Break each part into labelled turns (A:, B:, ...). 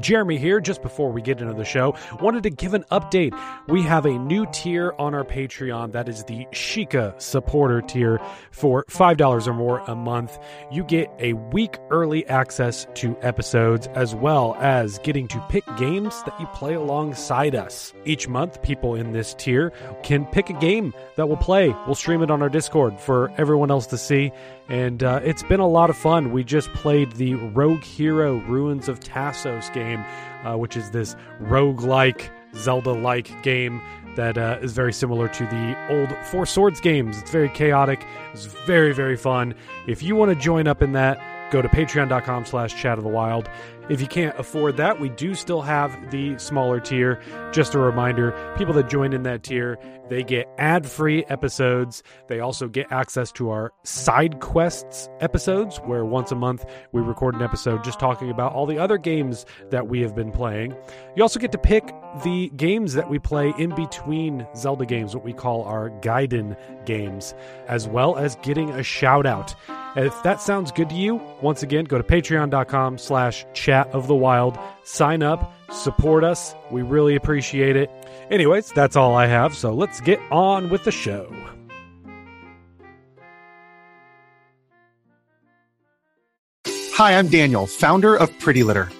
A: Jeremy here, just before we get into the show, wanted to give an update. We have a new tier on our Patreon that is the Sheikah supporter tier for $5 or more a month. You get a week early access to episodes as well as getting to pick games that you play alongside us. Each month, people in this tier can pick a game that we'll play. We'll stream it on our Discord for everyone else to see and uh, it's been a lot of fun. We just played the Rogue Hero Ruins of Tasos game, uh, which is this rogue-like, Zelda-like game that uh, is very similar to the old Four Swords games. It's very chaotic. It's very, very fun. If you want to join up in that, go to patreon.com slash chat of the wild if you can't afford that we do still have the smaller tier. Just a reminder people that join in that tier they get ad-free episodes. They also get access to our side quests episodes where once a month we record an episode just talking about all the other games that we have been playing. You also get to pick the games that we play in between zelda games what we call our gaiden games as well as getting a shout out if that sounds good to you, once again, go to patreon.com slash chat of the wild, sign up, support us. We really appreciate it. Anyways, that's all I have, so let's get on with the show.
B: Hi, I'm Daniel, founder of Pretty Litter.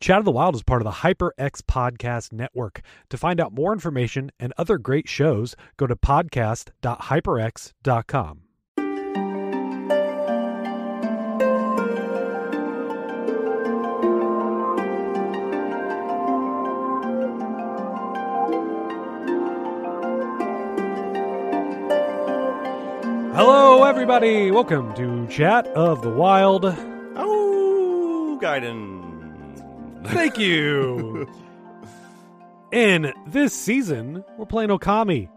A: Chat of the Wild is part of the HyperX Podcast Network. To find out more information and other great shows, go to podcast.hyperx.com. Hello, everybody. Welcome to Chat of the Wild.
C: Oh, Gaiden.
A: Thank you. In this season, we're playing Okami.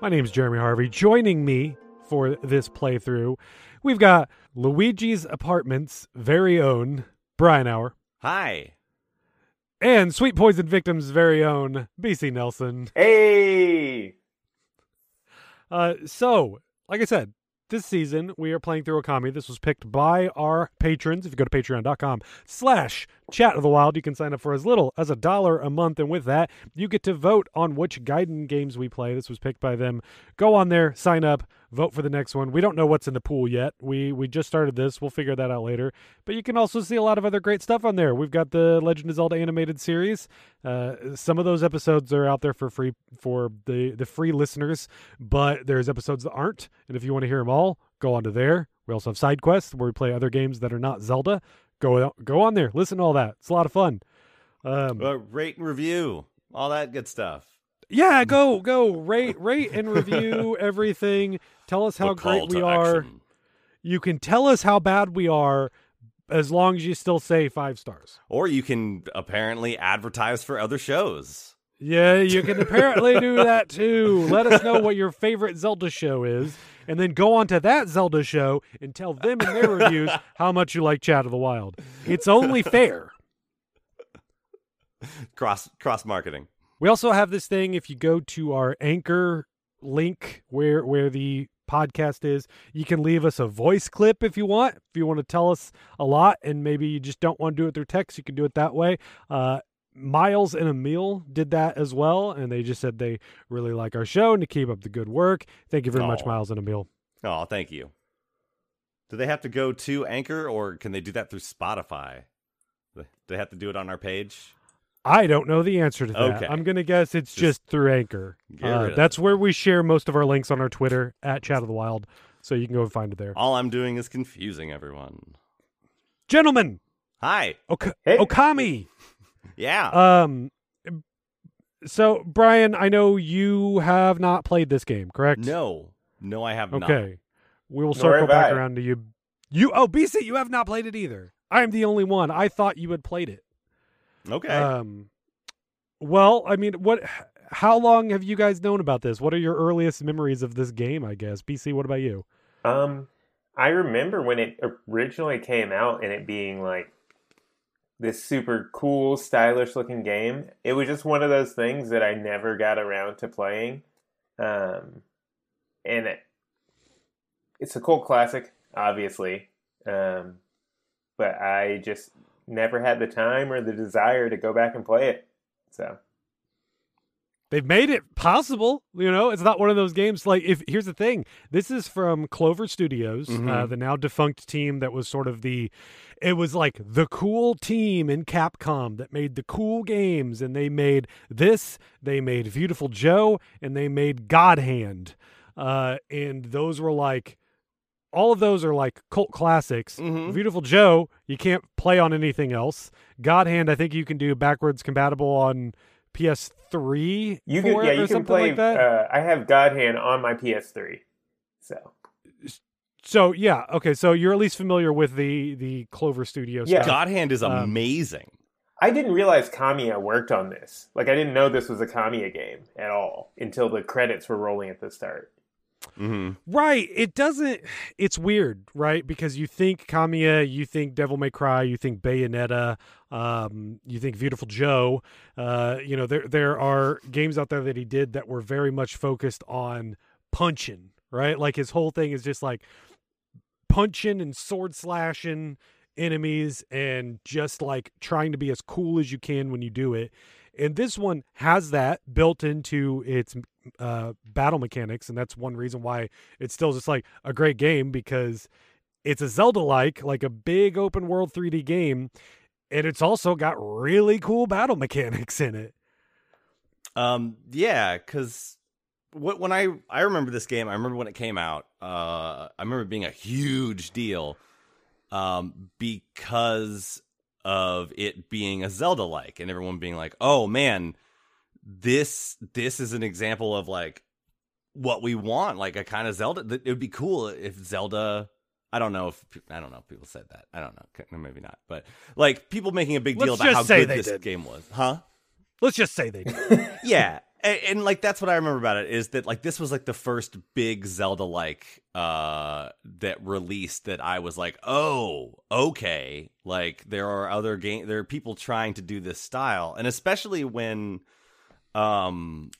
A: My name's Jeremy Harvey. Joining me for this playthrough, we've got Luigi's Apartment's very own Brian Hour.
C: Hi.
A: And Sweet Poison Victim's very own BC Nelson.
D: Hey.
A: Uh, so, like I said, this season we are playing through Okami. This was picked by our patrons. If you go to patreon.com slash chat of the wild, you can sign up for as little as a dollar a month. And with that, you get to vote on which Gaiden games we play. This was picked by them. Go on there, sign up, vote for the next one. We don't know what's in the pool yet. We we just started this. We'll figure that out later. But you can also see a lot of other great stuff on there. We've got the Legend of Zelda animated series. Uh, some of those episodes are out there for free for the the free listeners, but there's episodes that aren't. And if you want to hear them all, go on to there. We also have side quests where we play other games that are not Zelda. Go go on there, listen to all that. It's a lot of fun. Um,
C: uh, rate and review, all that good stuff.
A: Yeah, go go rate rate and review everything. Tell us how great we are. Action. You can tell us how bad we are as long as you still say five stars.
C: Or you can apparently advertise for other shows.
A: Yeah, you can apparently do that too. Let us know what your favorite Zelda show is, and then go on to that Zelda show and tell them in their reviews how much you like Chat of the Wild. It's only fair.
C: Cross cross marketing.
A: We also have this thing if you go to our anchor link where where the podcast is, you can leave us a voice clip if you want. If you want to tell us a lot and maybe you just don't want to do it through text, you can do it that way. Uh, Miles and Emil did that as well, and they just said they really like our show and to keep up the good work. Thank you very much, Miles and Emil.
C: Oh, thank you. Do they have to go to Anchor or can they do that through Spotify? Do they have to do it on our page?
A: I don't know the answer to that.
C: Okay.
A: I'm going to guess it's just,
C: Just
A: through Anchor. Uh,
C: rid of
A: that's where we share most of our links on our Twitter at Chat of the Wild. So you can go and find it there.
C: All I'm doing is confusing everyone.
A: Gentlemen,
C: Hi.
A: Ok-
D: Hey.
A: Okami.
C: Yeah.
A: Um, so Brian, I know you have not played this game, correct?
C: no. No, I have not.
A: Okay. We will circle
D: have
A: back
D: I.
A: around to you. You oh BC, you have not played it either. I'm the only one. I thought you had played it.
C: Okay.
A: Um well, I mean, what how long have you guys known about this? What are your earliest memories of this game, I guess? BC, what about you?
D: Um, I remember when it originally came out and it being like this super cool, stylish looking game. It was just one of those things that I never got around to playing. Um, and it, it's a cult classic, obviously. Um, but I just never had the time or the desire to go back and play it. So,
A: They've made it possible, you know. It's not one of those games like if here's the thing. This is from Clover Studios, uh,
C: Mhm.
A: the now defunct team that was sort of the it was like the cool team in Capcom that made the cool games and they made this, they made Beautiful Joe and they made God Hand. Uh and those were like all of those are like cult classics.
C: Mhm.
A: Beautiful Joe, you can't play on anything else. God Hand, I think you can do backwards compatible on PS3
D: you can, yeah, you can play.
A: like that.
D: Uh, I have God Hand on my PS3. So,
A: so yeah, okay. So you're at least familiar with the the Clover Studios.
D: Yeah.
A: stuff.
C: God Hand is
A: Um,
C: amazing.
D: I didn't realize Kamiya worked on this. Like I didn't know this was a Kamiya game at all until the credits were rolling at the start.
C: Hmm
A: Right. It doesn't. It's weird, right? Because you think Kamiya, you think Devil May Cry, you think Bayonetta, um, you think Beautiful Joe. Uh, you know, there there are games out there that he did that were very much focused on punching, right? Like his whole thing is just like punching and sword slashing enemies and just like trying to be as cool as you can when you do it. And this one has that built into its uh, battle mechanics, and that's one reason why it's still just like a great game because it's a Zelda like, like a big open world 3D game, and it's also got really cool battle mechanics in it.
C: Um, yeah, because what when I I remember this game, I remember when it came out. Uh, I remember being a huge deal, um, because of it being a Zelda like, and everyone being like, "Oh man, this this is an example of like what we want, like a kind of Zelda. It would be cool if Zelda." I don't know if I don't know if people said that. I don't know, maybe not. But like people making a big deal
A: Let's
C: about how good this
A: did.
C: game was, huh?
A: Let's just say they did.
C: yeah and, and like that's what i remember about it is that like this was like the first big zelda like uh that released that i was like oh okay like there are other game there are people trying to do this style and especially when um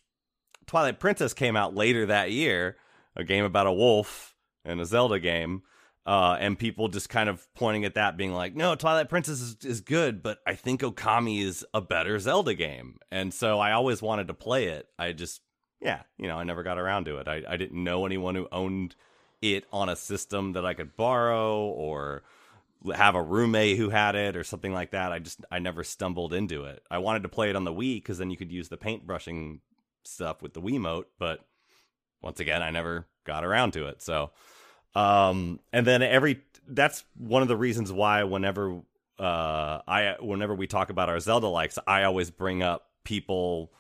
C: twilight princess came out later that year a game about a wolf and a zelda game uh, and people just kind of pointing at that, being like, "No, Twilight Princess is, is good, but I think Okami is a better Zelda game." And so I always wanted to play it. I just, yeah, you know, I never got around to it. I, I didn't know anyone who owned it on a system that I could borrow or have a roommate who had it or something like that. I just, I never stumbled into it. I wanted to play it on the Wii because then you could use the paintbrushing stuff with the Wiimote, but once again, I never got around to it. So. Um, and then every that's one of the reasons why whenever uh I whenever we talk about our Zelda likes, I always bring up people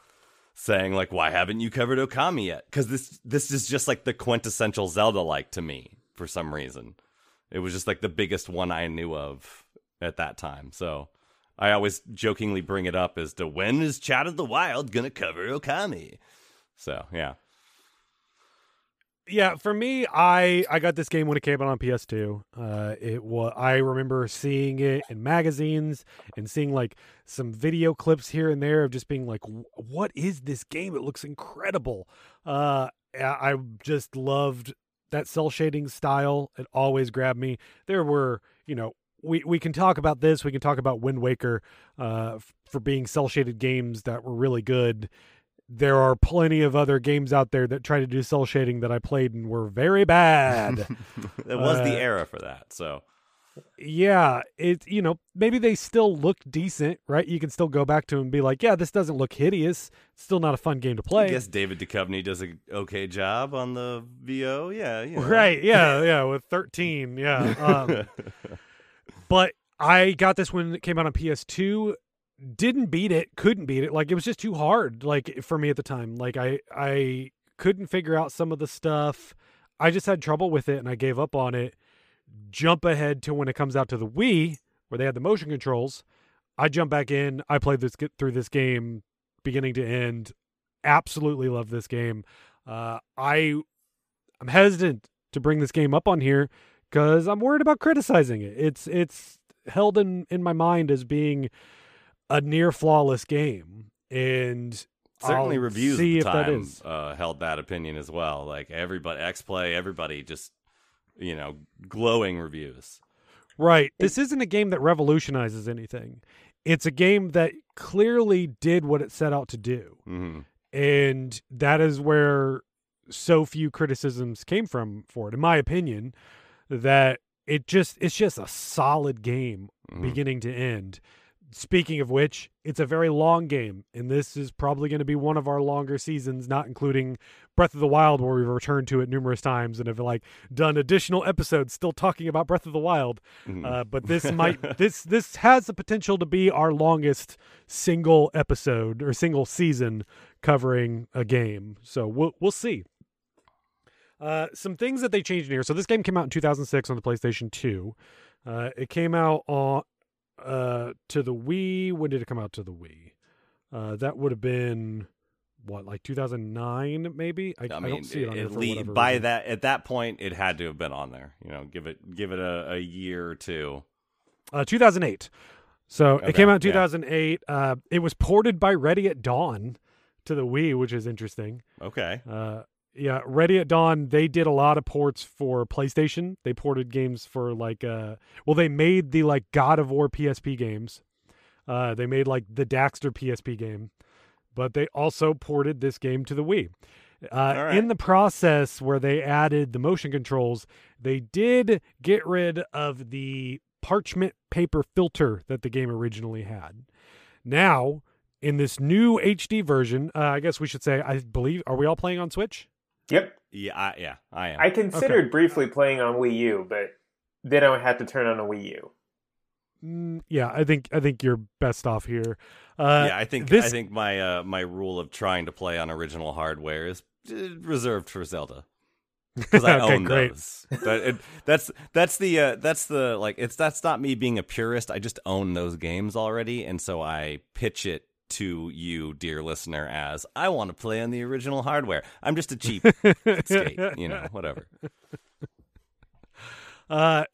C: saying like, "Why haven't you covered Okami yet?" Because this this is just like the quintessential Zelda like to me for some reason. It was just like the biggest one I knew of at that time. So I always jokingly bring it up as to when is Chat of the Wild gonna cover Okami? So yeah.
A: yeah, for me, I I got this game when it came out on PS2. Uh, it was I remember seeing it in magazines and seeing like some video clips here and there of just being like, "What is this game? It looks incredible." Uh, I I just loved that cel shading style. It always grabbed me. There were, you know, we we can talk about this. We can talk about Wind Waker, uh, f- for being cel shaded games that were really good there are plenty of other games out there that try to do cel shading that I played and were very bad.
C: it was the
A: Uh,
C: era for that. So
A: yeah, it you know maybe they still look decent, right? You can still go back to them and be like, yeah, this doesn't look hideous. It's still not a fun game to play.
C: I guess David Duchovny does a okay job on the VO. Yeah, you know.
A: Right? Yeah, yeah. With thirteen, yeah. Um, but I got this when it came out on PS2. Didn't beat it, couldn't beat it. Like it was just too hard. Like for me at the time, like I I couldn't figure out some of the stuff. I just had trouble with it, and I gave up on it. Jump ahead to when it comes out to the Wii, where they had the motion controls. I jump back in. I played this get through this game beginning to end. Absolutely love this game. Uh, I I'm hesitant to bring this game up on here because I'm worried about criticizing it. It's it's held in in my mind as being a near flawless game, and
C: certainly
A: I'll
C: reviews
A: see
C: at the
A: if that
C: time
A: is.
C: uh, held that opinion as well. Like everybody, X Play, everybody just you know glowing reviews.
A: Right. This isn't a game that revolutionizes anything. It's a game that clearly did what it set out to do.
C: hmm
A: And that is where so few criticisms came from for it, in my opinion, that it just it's just a solid game
C: Mhm.
A: beginning to end. Speaking of which, it's a very long game, and this is probably going to be one of our longer seasons, not including Breath of the Wild, where we've returned to it numerous times and have like done additional episodes still talking about Breath of the Wild.
C: Mhm.
A: Uh, but this might this this has the potential to be our longest single episode or single season covering a game. So we'll we'll see. Uh, some things that they changed in here. So this game came out in 2006 on the PlayStation 2. Uh, it came out on uh, to the Wii. When did it come out to the Wii? Uh, that would have been what, like 2009, maybe. I,
C: I
A: I don't see it on
C: at
A: for
C: lea-
A: whatever
C: by
A: reason.
C: that at that point, it had to have been on there. You know, give it give it a, a year or two.
A: Uh, 2008. So
C: Okay,
A: it came out in
C: yeah.
A: 2008. Uh, it was ported by Ready at Dawn to the Wii, which is interesting.
C: Okay,
A: Uh, yeah, Ready at Dawn, they did a lot of ports for PlayStation. They ported games for like, uh, well, they made the like God of War PSP games. Uh, they made like the Daxter PSP game, but they also ported this game to the Wii. Uh,
C: right.
A: In the process where they added the motion controls, they did get rid of the parchment paper filter that the game originally had. Now, in this new HD version, uh, I guess we should say, I believe, are we all playing on Switch?
D: Yep.
C: yeah, I, yeah, I am.
D: I considered briefly playing on Wii U, but then I would have to turn on a Wii U.
A: Mm, yeah, I think I think you're best off here. Uh,
C: yeah, I think
A: this
C: I think my uh, my rule of trying to play on original hardware is uh, reserved for Zelda because I
A: Okay,
C: own
A: great.
C: those. But it, that's that's the uh, that's the like it's that's not me being a purist. I just own those games already, and so I pitch it to you, dear listener, as I want to play on the original hardware. I'm just a cheap skate, you know, whatever.
A: Uh,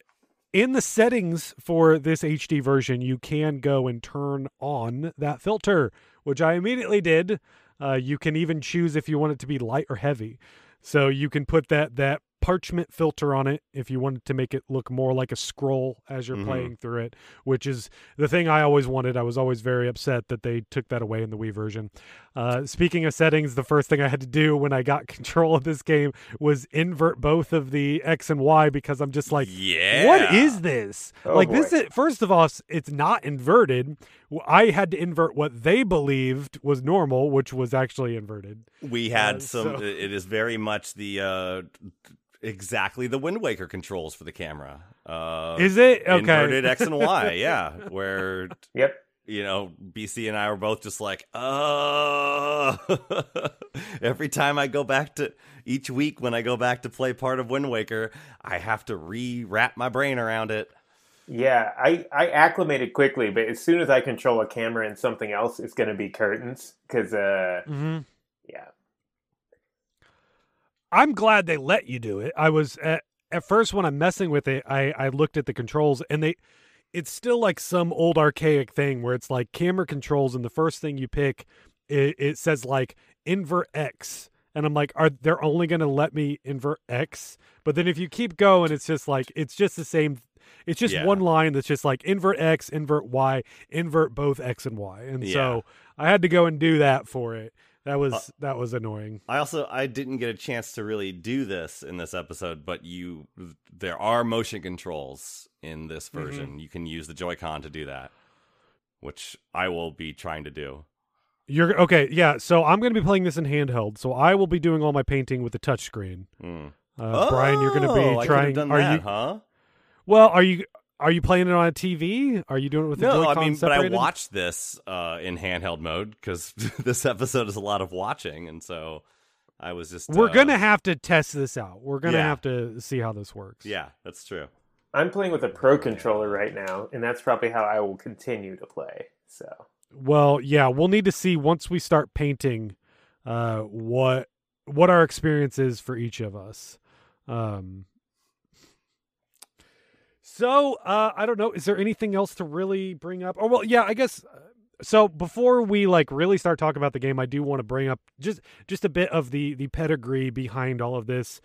A: in the settings for this HD version, you can go and turn on that filter, which I immediately did. Uh, you can even choose if you want it to be light or heavy. So you can put that that parchment filter on it if you wanted to make it look more like a scroll as you're
C: Mhm.
A: playing through it, which is the thing I always wanted. I was always very upset that they took that away in the Wii version. Uh, speaking of settings, the first thing I had to do when I got control of this game was invert both of the X and Y because I'm just like,
C: Yeah.
A: what is this?
D: Oh,
A: like this is first of all, it's not inverted. I had to invert what they believed was normal, which was actually inverted.
C: We had
A: Uh,
C: some.
A: so-
C: It is very much the uh, exactly the Wind Waker controls for the camera. Uh,
A: Is it okay?
C: inverted X and Y? Yeah, where
D: Yep.
C: you know BC and I were both just like, uh Every time I go back to each week when I go back to play part of Wind Waker, I have to re wrap my brain around it.
D: Yeah, I, I acclimated quickly, but as soon as I control a camera and something else, it's going to be curtains. Because, uh,
A: hmm
D: yeah.
A: I'm glad they let you do it. I was at, at first when I'm messing with it, I I looked at the controls and they it's still like some old archaic thing where it's like camera controls and the first thing you pick it, it says like invert X and I'm like are they're only going to let me invert X? But then if you keep going it's just like it's just the same it's just
C: Yeah.
A: one line that's just like invert X, invert Y, invert both X and Y. And
C: Yeah.
A: so I had to go and do that for it. That was
C: Uh,
A: that was annoying.
C: I also I didn't get a chance to really do this in this episode, but you there are motion controls in this version. You can use the Joy-Con to do that, which I will be trying to do.
A: You're okay, yeah. So I'm going to be playing this in handheld. So I will be doing all my painting with the touchscreen.
C: Mm.
A: Uh, Brian, you're going to
C: Oh,
A: be
C: I
A: trying.
C: done
A: are
C: that,
A: you?
C: huh?
A: Well, are you? Are you playing it on a TV? Are you doing it with the
C: No, I
A: Joy-Con
C: mean, but I
A: separated?
C: watched this uh, in handheld mode because this episode is a lot of watching, and so I was just.
A: We're
C: uh,
A: gonna have to test this out. We're gonna
C: Yeah.
A: have to see how this works.
C: Yeah, that's true.
D: I'm playing with a pro controller right now, and that's probably how I will continue to play. So
A: Well, yeah, we'll need to see once we start painting, uh, what what our experience is for each of us. Um. So, uh, I don't know. Is there anything else to really bring up? Oh, well, yeah, I guess. uh, So before we like really start talking about the game, I do want to bring up just just a bit of the the pedigree behind all of this.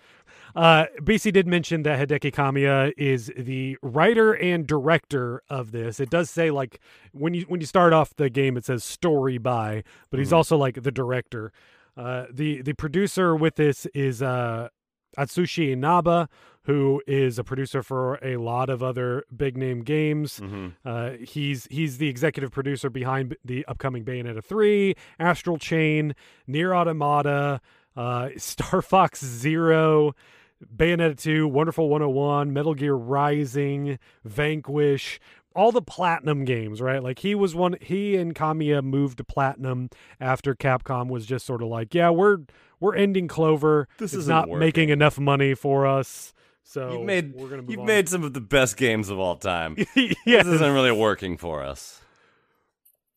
A: Uh, BC did mention that Hideki Kamiya is the writer and director of this. It does say like when you when you start off the game, it says story by, but he's also like the director. Uh, the the producer with this is uh, Atsushi Inaba, who is a producer for a lot of other big name games.
C: hmm
A: Uh, he's he's the executive producer behind the upcoming Bayonetta 3, Astral Chain, Nier Automata, uh, Star Fox Zero, Bayonetta 2, Wonderful 101, Metal Gear Rising, Vanquish, all the platinum games, right? Like he was one he and Kamiya moved to platinum after Capcom was just sort of like, yeah, we're we're ending Clover.
C: This isn't
A: not making enough money for us. So
C: You've made
A: we're gonna
C: you've
A: on.
C: made some of the best games of all time. This isn't really working for us.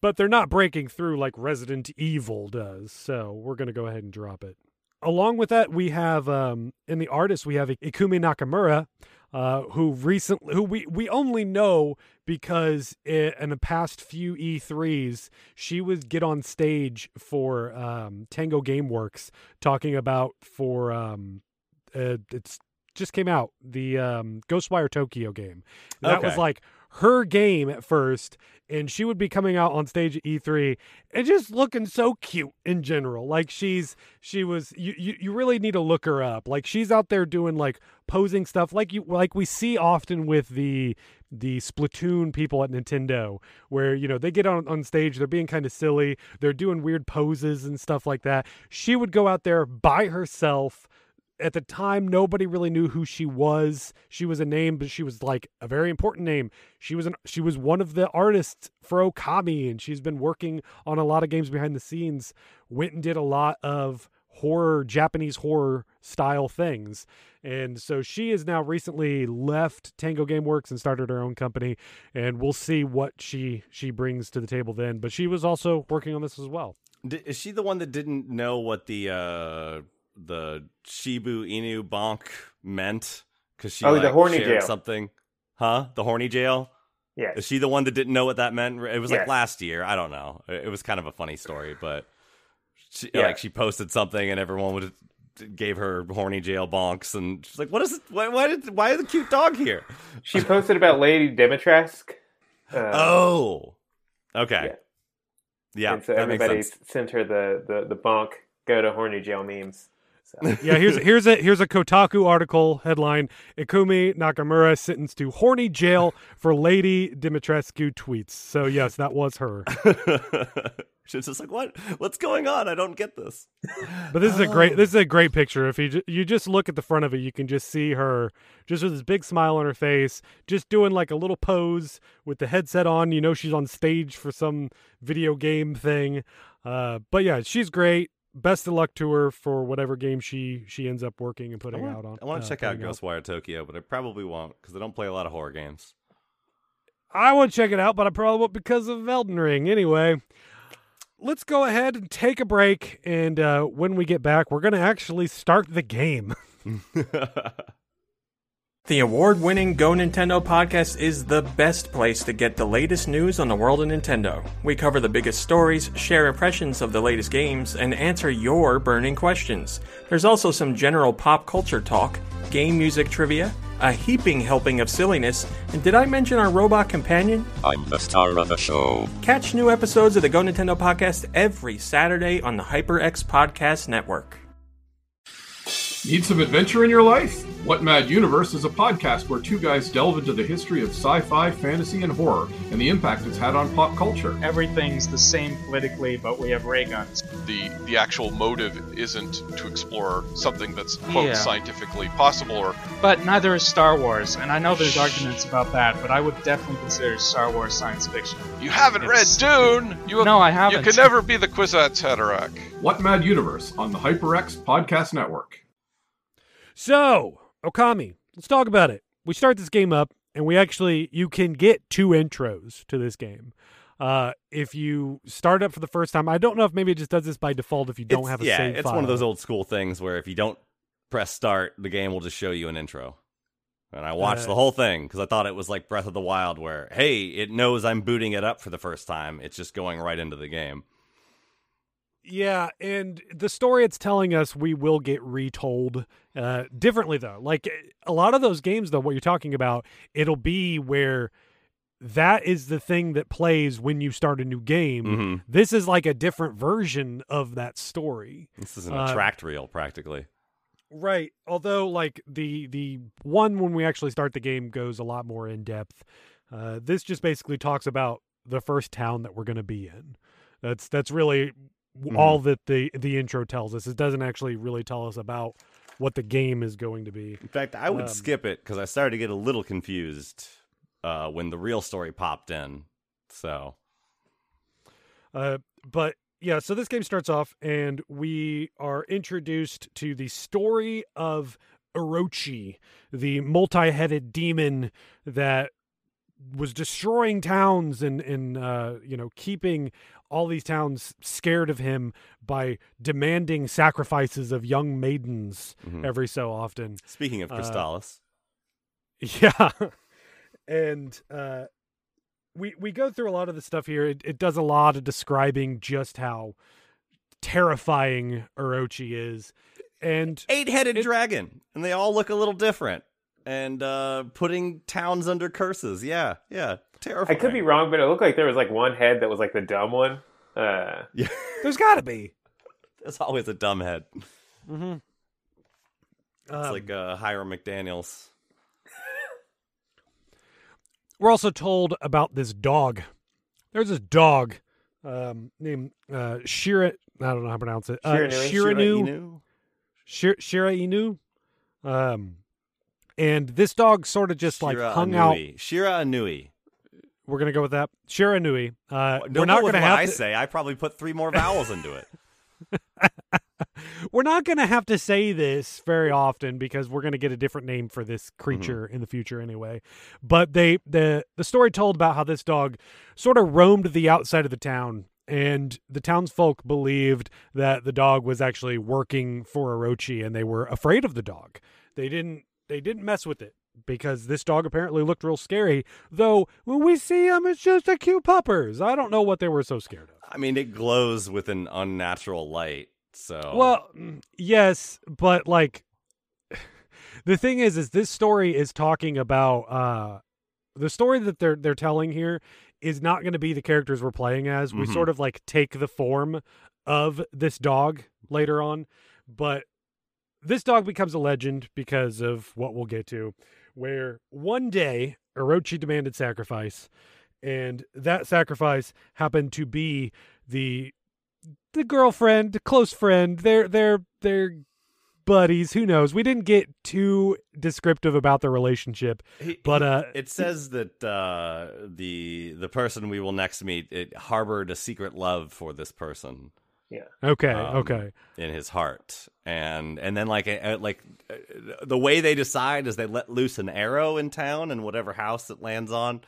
A: but they're not breaking through like Resident Evil does. So we're going to go ahead and drop it. Along with that, we have um, in the artist we have Ikumi Nakamura, uh, who recently who we we only know because i in the past few E3s she would get on stage for um, Tango GameWorks talking about for um, uh, it's just came out the um, Ghostwire Tokyo game. That was like her game at first, and she would be coming out on stage at E3 and just looking so cute in general. Like she's she was you, you you really need to look her up. Like she's out there doing like posing stuff like you like we see often with the the Splatoon people at Nintendo where you know they get on on stage they're being kind of silly, they're doing weird poses and stuff like that. She would go out there by herself at the time nobody really knew who she was. She was a name but she was like a very important name. She was an she was one of the artists for okami and she's been working on a lot of games behind the scenes. Went and did a lot of horror japanese horror style things. And so she has now recently left tango gameworks and started her own company and we'll see what she she brings to the table then. But she was also working on this as well.
C: Is she the one that didn't know what the uh the Shiba Inu bonk meant? Because she
D: Oh, the horny jail.
C: something, huh? The horny jail.
D: Yeah,
C: Is she the one that didn't know what that meant? It was like
D: Yes.
C: last year. I don't know. It it was kind of a funny story, but she,
D: Yeah.
C: like she posted something and everyone would gave her horny jail bonks, and she's like, "What is it? Why, why did why is the cute dog here?"
D: she posted about Lady Dimitrescu. Uh,
C: Oh, okay,
D: Yeah.
C: yeah,
D: and so everybody sent her the the the bonk go to horny jail memes. So.
A: yeah, here's here's a here's a Kotaku article headline: Ikumi Nakamura sentenced to horny jail for Lady Dimitrescu tweets. So yes, that was her.
C: She's just like, "What? What's going on? I don't get this."
A: But this is a great this is a great picture. If you ju- you just look at the front of it, you can just see her just with this big smile on her face, just doing like a little pose with the headset on. You know she's on stage for some video game thing. Uh, but yeah, she's great. Best of luck to her for whatever game she she ends up working and putting
C: want,
A: out on.
C: I want
A: uh,
C: to check out Ghostwire Tokyo, but I probably won't because I don't play a lot of horror games.
A: I want to check it out, but I probably won't because of Elden Ring. Anyway, let's go ahead and take a break. And uh, when we get back, we're going to actually start the game.
E: The award winning Go Nintendo podcast is the best place to get the latest news on the world of Nintendo. We cover the biggest stories, share impressions of the latest games, and answer your burning questions. There's also some general pop culture talk, game music trivia, a heaping helping of silliness, and did I mention our robot companion?
F: I'm the star of the show.
E: Catch new episodes of the Go Nintendo podcast every Saturday on the HyperX Podcast Network.
G: Need some adventure in your life? What Mad Universe is a podcast where two guys delve into the history of sci fi, fantasy, and horror and the impact it's had on pop culture.
H: Everything's the same politically, but we have ray guns.
I: The, the actual motive isn't to explore something that's, quote,
H: Yeah.
I: scientifically possible or.
H: But neither is Star Wars, and I know there's arguments about that, but I would definitely consider Star Wars science fiction.
I: You haven't
H: It's-
I: read Dune! You have,
H: No, I haven't.
I: You can never be the Kwisatz Haderach.
G: What Mad Universe on the HyperX Podcast Network.
A: So, Okami, let's talk about it. We start this game up, and we actually you can get two intros to this game. Uh, if you start up for the first time, I don't know if maybe it just does this by default if you don't
C: It's-
A: have a
C: yeah,
A: save
C: it's
A: file.
C: one of those old school things where if you don't press start, the game will just show you an intro. And I watched
A: Uh,
C: the whole thing because I thought it was like Breath of the Wild, where hey, it knows I'm booting it up for the first time. It's just going right into the game.
A: Yeah, and the story it's telling us we will get retold uh, differently though. Like a lot of those games though, what you're talking about, it'll be where that is the thing that plays when you start a new game.
C: Mhm.
A: This is like a different version of that story.
C: This is an
A: Uh,
C: attract reel, practically.
A: Right. Although like the the one when we actually start the game goes a lot more in depth. Uh, this just basically talks about the first town that we're going to be in. That's that's really w all that the the intro tells us. It doesn't actually really tell us about what the game is going to be.
C: In fact, I would
A: Um,
C: skip it because I started to get a little confused uh, when the real story popped in. So
A: Uh, but yeah, so this game starts off, and we are introduced to the story of Orochi, the multi-headed demon that was destroying towns and and uh, you know keeping all these towns scared of him by demanding sacrifices of young maidens
C: Mhm.
A: every so often.
C: speaking of
A: Uh, Yeah. and uh we we go through a lot of the stuff here. It, it does a lot of describing just how terrifying Orochi is. And
C: eight-headed
A: it-
C: dragon, and they all look a little different. And uh, putting towns under curses. Yeah, yeah, terrifying.
D: I could be wrong, but it looked like there was like one head that was like the dumb one. Uh,
C: Yeah,
A: there's got to be.
C: there's always a dumb head.
A: Mm-hmm.
C: It's like uh, Hiram McDaniels.
A: we're also told about this dog. There's this dog um, named uh, Shira. I don't know how to pronounce it. Uh,
D: Shiranui?
A: Shiranu.
C: Inu?
A: Shira Inu. Um, and this dog sort of just like
C: Shira
A: hung out.
C: Shira Anui.
A: We're gonna go with that. Shira Nui. Uh,
C: Don't
A: we're not
C: go with
A: gonna
C: what
A: have
C: I
A: to,
C: say. I probably put three more vowels into it.
A: we're not gonna have to say this very often because we're gonna get a different name for this creature
C: Mm-hmm.
A: in the future anyway. But they the the story told about how this dog sort of roamed the outside of the town. And the townsfolk believed that the dog was actually working for Orochi, and they were afraid of the dog. They didn't. They didn't mess with it because this dog apparently looked real scary. Though when we see him, it's just a cute puppers. I don't know what they were so scared of.
C: I mean, it glows with an unnatural light. So
A: Well, mm, yes, but like the thing is is this story is talking about uh the story that they're they're telling here is not going to be the characters we're playing as. We
C: Mhm.
A: sort of like take the form of this dog later on, but this dog becomes a legend because of what we'll get to where one day Orochi demanded sacrifice and that sacrifice happened to be the the girlfriend, close friend, they're they're they're buddies. Who knows? We didn't get too descriptive about the relationship,
C: He-
A: but uh,
C: it says that uh, the the person we will next meet it harbored a secret love for this person
A: okay,
C: um,
A: okay,
C: in his heart, and and then like uh, like uh, the way they decide is they let loose an arrow in town, and whatever house it lands on,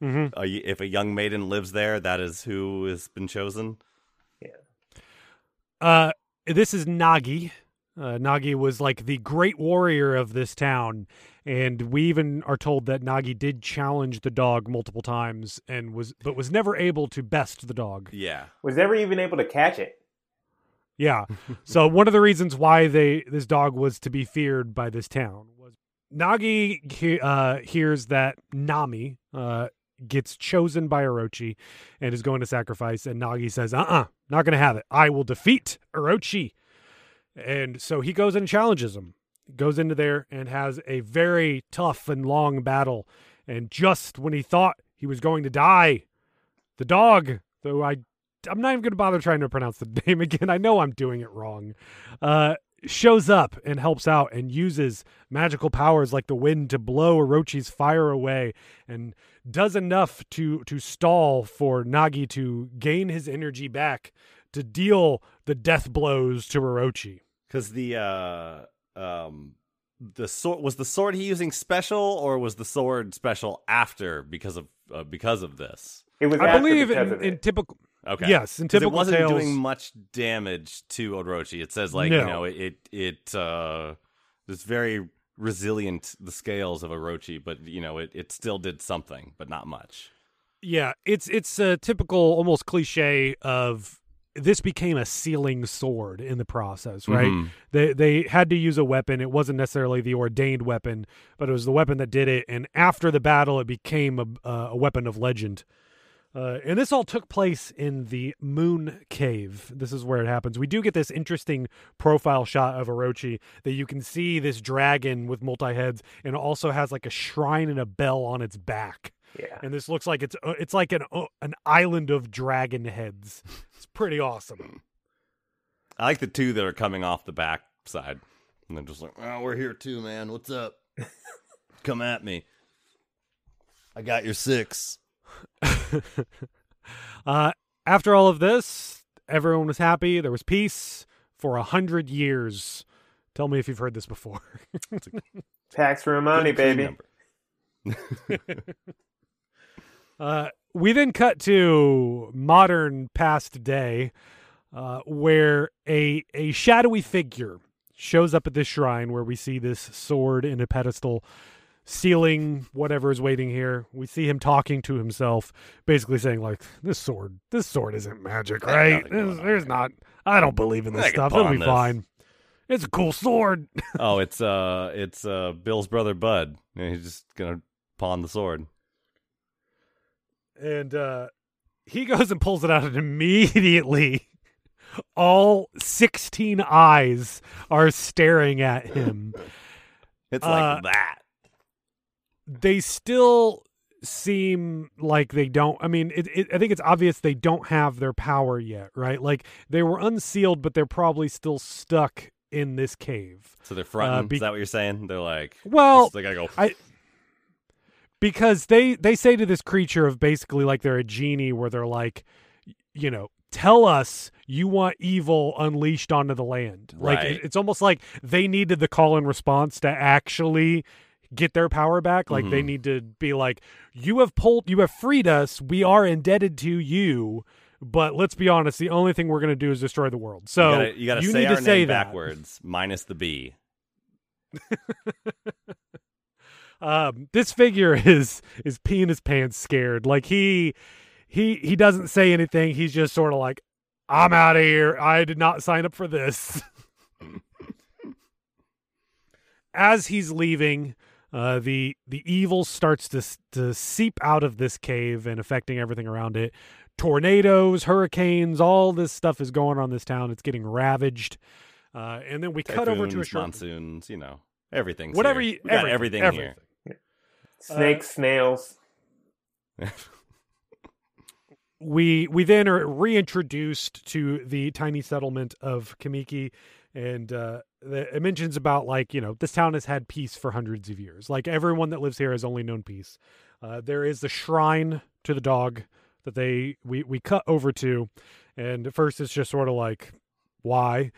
A: hmm
C: uh, if a young maiden lives there, that is who has been chosen. Yeah.
A: Uh, this is Nagi. Uh, Nagi was like the great warrior of this town, and we even are told that Nagi did challenge the dog multiple times and was, but was never able to best the dog.
C: Yeah,
D: was never even able to catch it.
A: Yeah. so one of the reasons why they this dog was to be feared by this town was Nagi he, uh, hears that Nami uh, gets chosen by Orochi and is going to sacrifice, and Nagi says, "Uh, uh not going to have it. I will defeat Orochi." And so he goes and challenges him. goes into there and has a very tough and long battle. And just when he thought he was going to die, the dog, though I, I'm not even going to bother trying to pronounce the name again. I know I'm doing it wrong. Uh, shows up and helps out and uses magical powers like the wind to blow Orochi's fire away and does enough to to stall for Nagi to gain his energy back to deal the death blows to Orochi.
C: Because the uh um the sword was the sword he using special or was the sword special after because of uh, because of this?
D: It was.
A: I
D: after
A: believe in,
D: of
A: in typical
C: Okay.
A: yes in typical
C: it wasn't
A: tales,
C: doing much damage to Orochi. It says like you know it it, it uh it's very resilient the scales of Orochi, but you know it, it still did something, but not much.
A: Yeah, it's it's a typical, almost cliche of this became a sealing sword in the process, right?
C: Mhm.
A: They they had to use a weapon. It wasn't necessarily the ordained weapon, but it was the weapon that did it. And after the battle, it became a a weapon of legend. Uh, and this all took place in the Moon Cave. This is where it happens. We do get this interesting profile shot of Orochi that you can see this dragon with multi heads, and also has like a shrine and a bell on its back
D: Yeah.
A: and this looks like it's uh, it's like an uh, an island of dragon heads. It's pretty awesome.
C: I like the two that are coming off the back side. And they're just like, Oh, we're here too, man. What's up? Come at me. I got your six.
A: uh, after all of this, everyone was happy. There was peace for a hundred years. Tell me if you've heard this before.
D: Tax Romani,
C: Good,
D: baby.
A: Uh, we then cut to modern past day, uh, where a a shadowy figure shows up at this shrine where we see this sword in a pedestal, sealing whatever is waiting here. We see him talking to himself, basically saying like, "This sword, this sword isn't magic, right? There's, there's not. I don't believe in this
C: I
A: stuff. It'll be
C: this."
A: fine. It's a cool sword."
C: oh, it's uh it's uh Bill's brother Bud. He's just gonna pawn the sword.
A: and uh he goes and pulls it out and immediately all 16 eyes are staring at him
C: It's
A: Uh,
C: like that.
A: They still seem like they don't i mean it, it, i think it's obvious they don't have their power yet right like they were unsealed but they're probably still stuck in this cave
C: So they're fronting.
A: uh, be-
C: Is that what you're saying? They're like,
A: Well,
C: they gotta go.
A: I because they they say to this creature of basically like they're a genie where they're like you know tell us you want evil unleashed onto the land like it, it's almost like they needed the call and response to actually get their power back like they
C: Mhm.
A: need to be like you have pulled you have freed us we are indebted to you but let's be honest the only thing we're going to do is destroy the world so
C: you gotta, you gotta say
A: need to say that
C: backwards, minus the B.
A: um, this figure is is peeing his pants scared. Like he he he doesn't say anything. He's just sort of like, I'm out of here. I did not sign up for this. As he's leaving, uh, the the evil starts to to seep out of this cave and affecting everything around it. Tornadoes, hurricanes, all this stuff is going on in this town. It's getting ravaged. Uh, and then we cut over to a short
C: monsoons, you know, everything's
A: whatever
C: here.
A: you
C: We got
A: everything,
C: everything,
A: everything.
D: Snakes, snails.
A: we we then are reintroduced to the tiny settlement of Kamiki, and uh, the, it mentions about like you know this town has had peace for hundreds of years. Like everyone that lives here has only known peace. Uh, there is the shrine to the dog that they we we cut over to, and at first it's just sort of like why.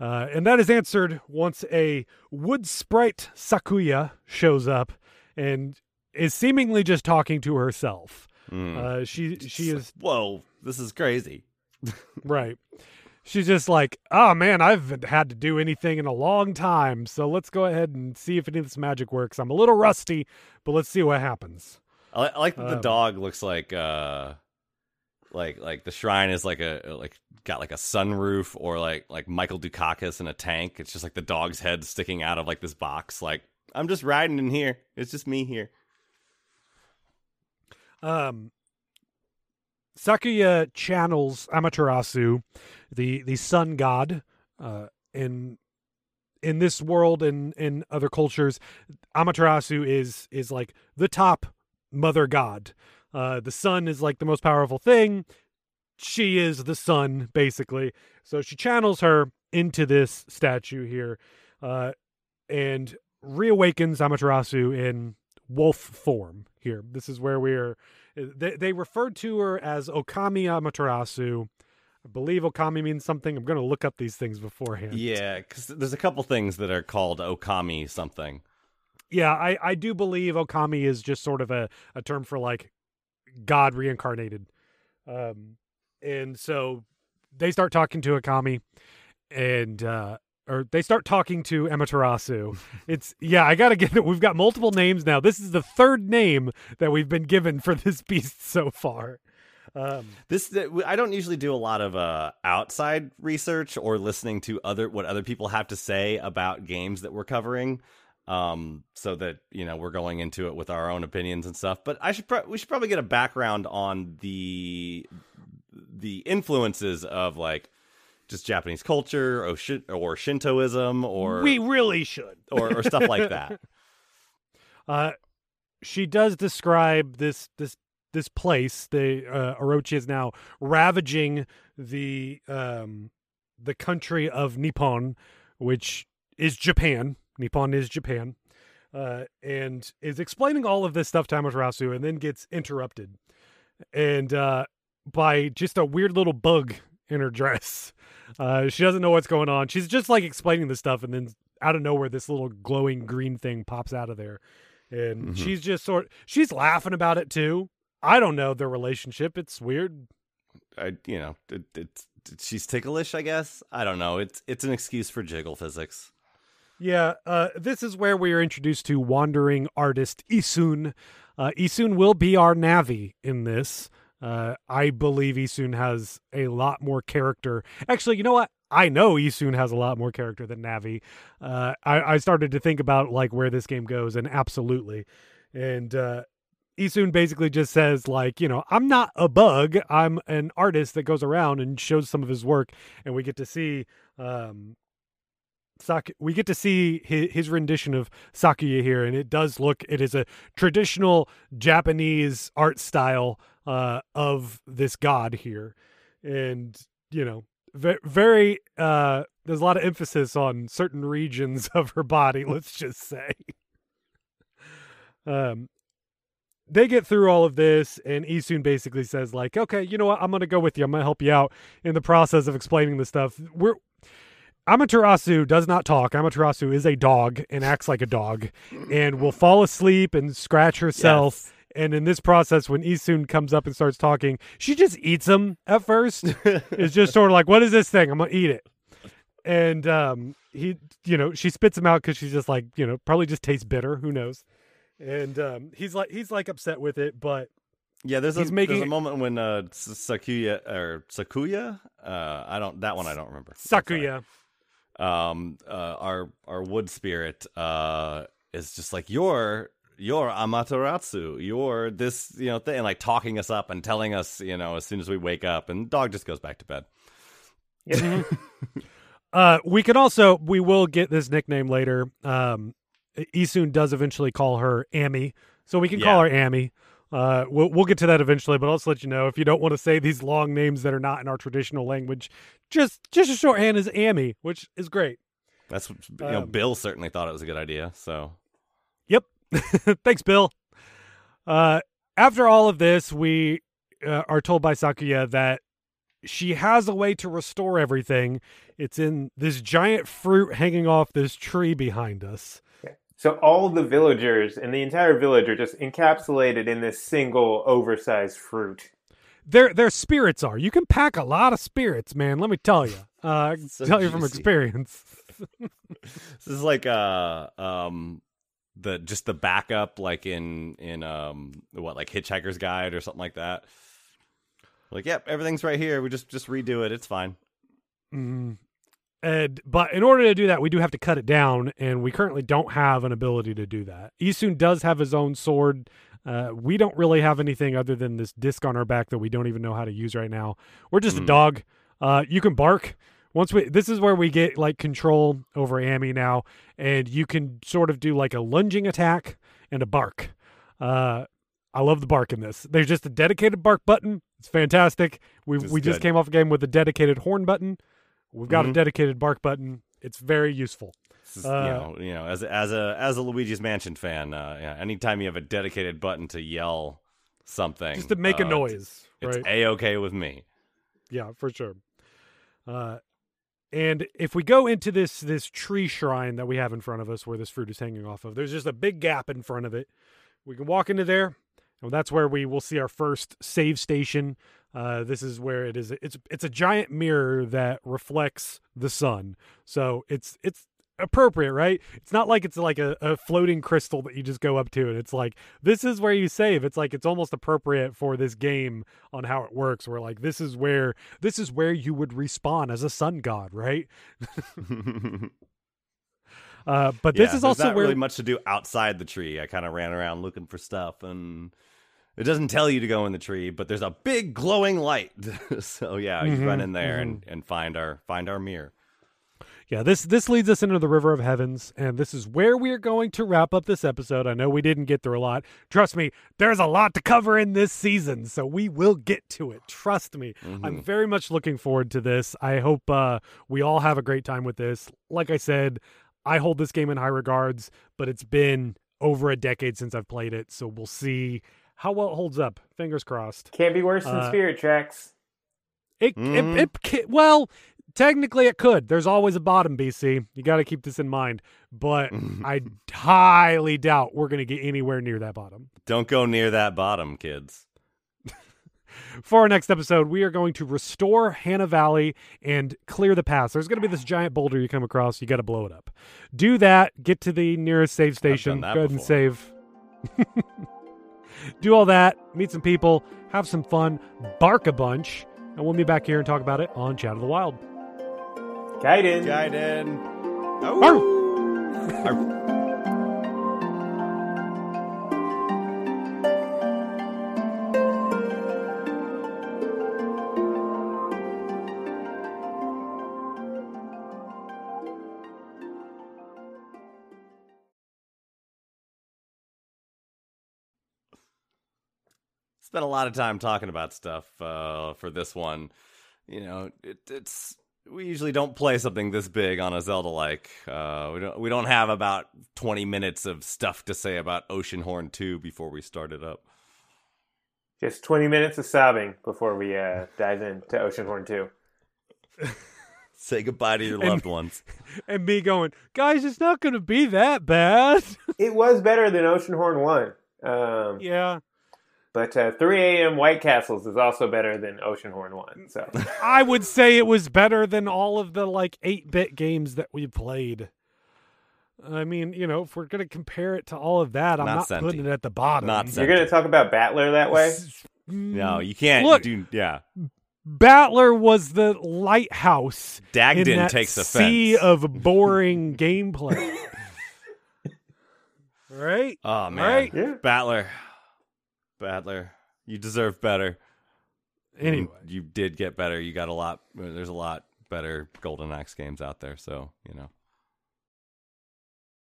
A: Uh, and that is answered once a wood sprite Sakuya shows up and is seemingly just talking to herself.
C: Mm.
A: Uh, she she is
C: Whoa, this is crazy.
A: Right. She's just like, oh man, I haven't had to do anything in a long time. So let's go ahead and see if any of this magic works. I'm a little rusty, but let's see what happens.
C: I, I like that the
A: Um,
C: dog looks like uh like like the shrine is like a like got like a sunroof or like like Michael Dukakis in a tank. It's just like the dog's head sticking out of like this box. Like I'm just riding in here. It's just me here.
A: Um, Sakuya channels Amaterasu, the the sun god, uh, and in this world and in other cultures, Amaterasu is is like the top mother god. Uh, the sun is like the most powerful thing. She is the sun, basically. So she channels her into this statue here, uh, and reawakens Amaterasu in wolf form. Here, this is where we are. They, they referred to her as Okami Amaterasu. I believe Okami means something. I'm going to look up these things beforehand.
C: Yeah, because there's a couple things that are called Okami something.
A: Yeah, I, I do believe Okami is just sort of a, a term for like God reincarnated. Um, and so they start talking to Okami and uh or they start talking to Amaterasu. It's yeah, I gotta get it. We've got multiple names now. This is the third name that we've been given for this beast so far. Um,
C: this I don't usually do a lot of uh, outside research or listening to other what other people have to say about games that we're covering, um, so that you know we're going into it with our own opinions and stuff. But I should pro- we should probably get a background on the the influences of like just Japanese culture or, or Shintoism or
A: we really should
C: or, or stuff like that.
A: Uh, she does describe this this this place. The uh, Orochi is now ravaging the um the country of Nippon, which is Japan. Nippon is Japan, uh, and is explaining all of this stuff to Amaterasu, and then gets interrupted, and uh, by just a weird little bug in her dress. Uh, she doesn't know what's going on. She's just like explaining the stuff, and then out of nowhere, this little glowing green thing pops out of there, and mm-hmm. she's just sort. She's laughing about it too. I don't know their relationship. It's weird.
C: I, you know, it, it's she's ticklish. I guess I don't know. It's it's an excuse for jiggle physics.
A: Yeah, uh, this is where we are introduced to wandering artist Issun. Uh, Issun will be our Navi in this. Uh, I believe Issun has a lot more character. Actually, you know what? I know Issun has a lot more character than Navi. Uh, I, I started to think about like where this game goes, and absolutely. And uh, Issun basically just says like, you know, I'm not a bug. I'm an artist that goes around and shows some of his work, and we get to see um, Sak- we get to see his, his, rendition of Sakuya here, and it does look. It is a traditional Japanese art style uh, of this god here, and you know, very. Uh, there's a lot of emphasis on certain regions of her body. Let's just say. um, they get through all of this, and Issun basically says, like, okay, you know what? I'm gonna go with you. I'm gonna help you out in the process of explaining the stuff. We're Amaterasu does not talk. Amaterasu is a dog and acts like a dog and will fall asleep and scratch herself. Yes. And in this process, when Issun comes up and starts talking, she just eats him at first. it's just sort of like, what is this thing? I'm going to eat it. And um, he, you know, she spits him out because she's just like, you know, probably just tastes bitter. Who knows? And um, he's like, he's like upset with it, but
C: yeah, there's a making... there's a moment when uh Sakuya or Sakuya, uh I don't that one I don't remember.
A: Sakuya
C: um, uh, our our wood spirit uh, is just like you're you're Amaterasu, you're this you know thing, and like talking us up and telling us you know as soon as we wake up, and dog just goes back to bed.
A: uh, we can also we will get this nickname later. Um, Issun does eventually call her Amy, so we can yeah. call her Amy. Uh, we'll we'll get to that eventually, but I'll just let you know if you don't want to say these long names that are not in our traditional language, just just a shorthand is Amy, which is great.
C: That's you know, um, Bill certainly thought it was a good idea. So,
A: yep, thanks, Bill. Uh, after all of this, we uh, are told by Sakuya that she has a way to restore everything. It's in this giant fruit hanging off this tree behind us.
D: So all the villagers and the entire village are just encapsulated in this single oversized fruit.
A: Their their spirits are. You can pack a lot of spirits, man. Let me tell you. Uh, so tell juicy. you from experience.
C: this is like uh um the just the backup like in in um what like Hitchhiker's Guide or something like that. Like, yep, everything's right here. We just just redo it. It's fine.
A: Mm, and but in order to do that, we do have to cut it down, and we currently don't have an ability to do that. Issun does have his own sword. Uh, we don't really have anything other than this disc on our back that we don't even know how to use right now. We're just mm. a hmm. dog. Uh, you can bark once we this is where we get like control over Amy now, and you can sort of do like a lunging attack and a bark. Uh, I love the bark in this. There's just a dedicated bark button. It's fantastic. We we just
C: good.
A: came off a game with a dedicated horn button. We've got a
C: Mhm.
A: dedicated bark button. It's very useful.
C: Is,
A: Uh,
C: you know, you know, as as a as a Luigi's Mansion fan, uh, yeah, anytime you have a dedicated button to yell something,
A: Just to make a
C: uh,
A: noise,
C: it's
A: right?
C: a okay with me.
A: Yeah, for sure. Uh, and if we go into this this tree shrine that we have in front of us, where this fruit is hanging off of, there's just a big gap in front of it. We can walk into there, and that's where we will see our first save station. Uh, this is where it is. It's it's a giant mirror that reflects the sun, so it's it's appropriate, right? It's not like it's like a, a floating crystal that you just go up to, and it's like this is where you save. It's like it's almost appropriate for this game on how it works. Where like this is where this is where you would respawn as a sun god, right? uh, but this
C: Yeah,
A: is also
C: not
A: where
C: really much to do outside the tree. I kind of ran around looking for stuff, and it doesn't tell you to go in the tree, but there's a big glowing light. so yeah, you run
A: Mhm,
C: in there and, and find our find our mirror.
A: Yeah, this this leads us into the River of Heavens, and this is where we are going to wrap up this episode. I know we didn't get through a lot. Trust me, there's a lot to cover in this season, so we will get to it. Trust me. I'm
C: Mhm.
A: very much looking forward to this. I hope uh, we all have a great time with this. Like I said, I hold this game in high regards, but it's been over a decade since I've played it, so we'll see how well it holds up. Fingers crossed.
D: Can't be worse than
A: Uh,
D: Spirit Tracks.
A: It,
C: Mhm.
A: it, it, ca- well, technically it could. There's always a bottom, BC. You got to keep this in mind. But I highly doubt we're going to get anywhere near that bottom.
C: Don't go near that bottom, kids.
A: For our next episode, we are going to restore Hana Valley and clear the pass. There's going to be this giant boulder you come across. You got to blow it up. Do that. Get to the nearest save station.
C: that
A: Go ahead and save. Do all that. Meet some people. Have some fun. Bark a bunch. And we'll be back here and talk about it on Chat of the Wild.
D: Gaiden.
C: Gaiden.
A: Arr!
C: Spent a lot of time talking about stuff uh, for this one. You know, it, it's we usually don't play something this big on a Zelda like. Uh, we don't we don't have about twenty minutes of stuff to say about Oceanhorn Two before we start it up.
D: Just 20 minutes of sobbing before we uh, dive into Oceanhorn 2.
C: Say goodbye to your
A: And-
C: loved ones.
A: and me going, guys, it's not going to be that bad.
D: It was better than Oceanhorn 1. Um,
A: yeah.
D: But uh, 3 a.m. White Castles is also better than Oceanhorn 1. So
A: I would say it was better than all of the like 8 bit games that we played. I mean, you know, if we're going to compare it to all of that, I'm
C: Not
A: not, putting it at the bottom.
C: Not
D: you're going to talk about Battler that way?
C: No, you can't
A: Look-
C: do. Yeah,
A: Battler was the lighthouse in
C: Dagden
A: that
C: takes
A: sea
C: offense.
A: of boring gameplay. right?
C: Oh man,
A: Right?
D: Yeah.
C: Battler, Battler, you deserve better.
A: Anyway.
C: you did get better. You got a lot. There's a lot better Golden Axe games out there. So you know,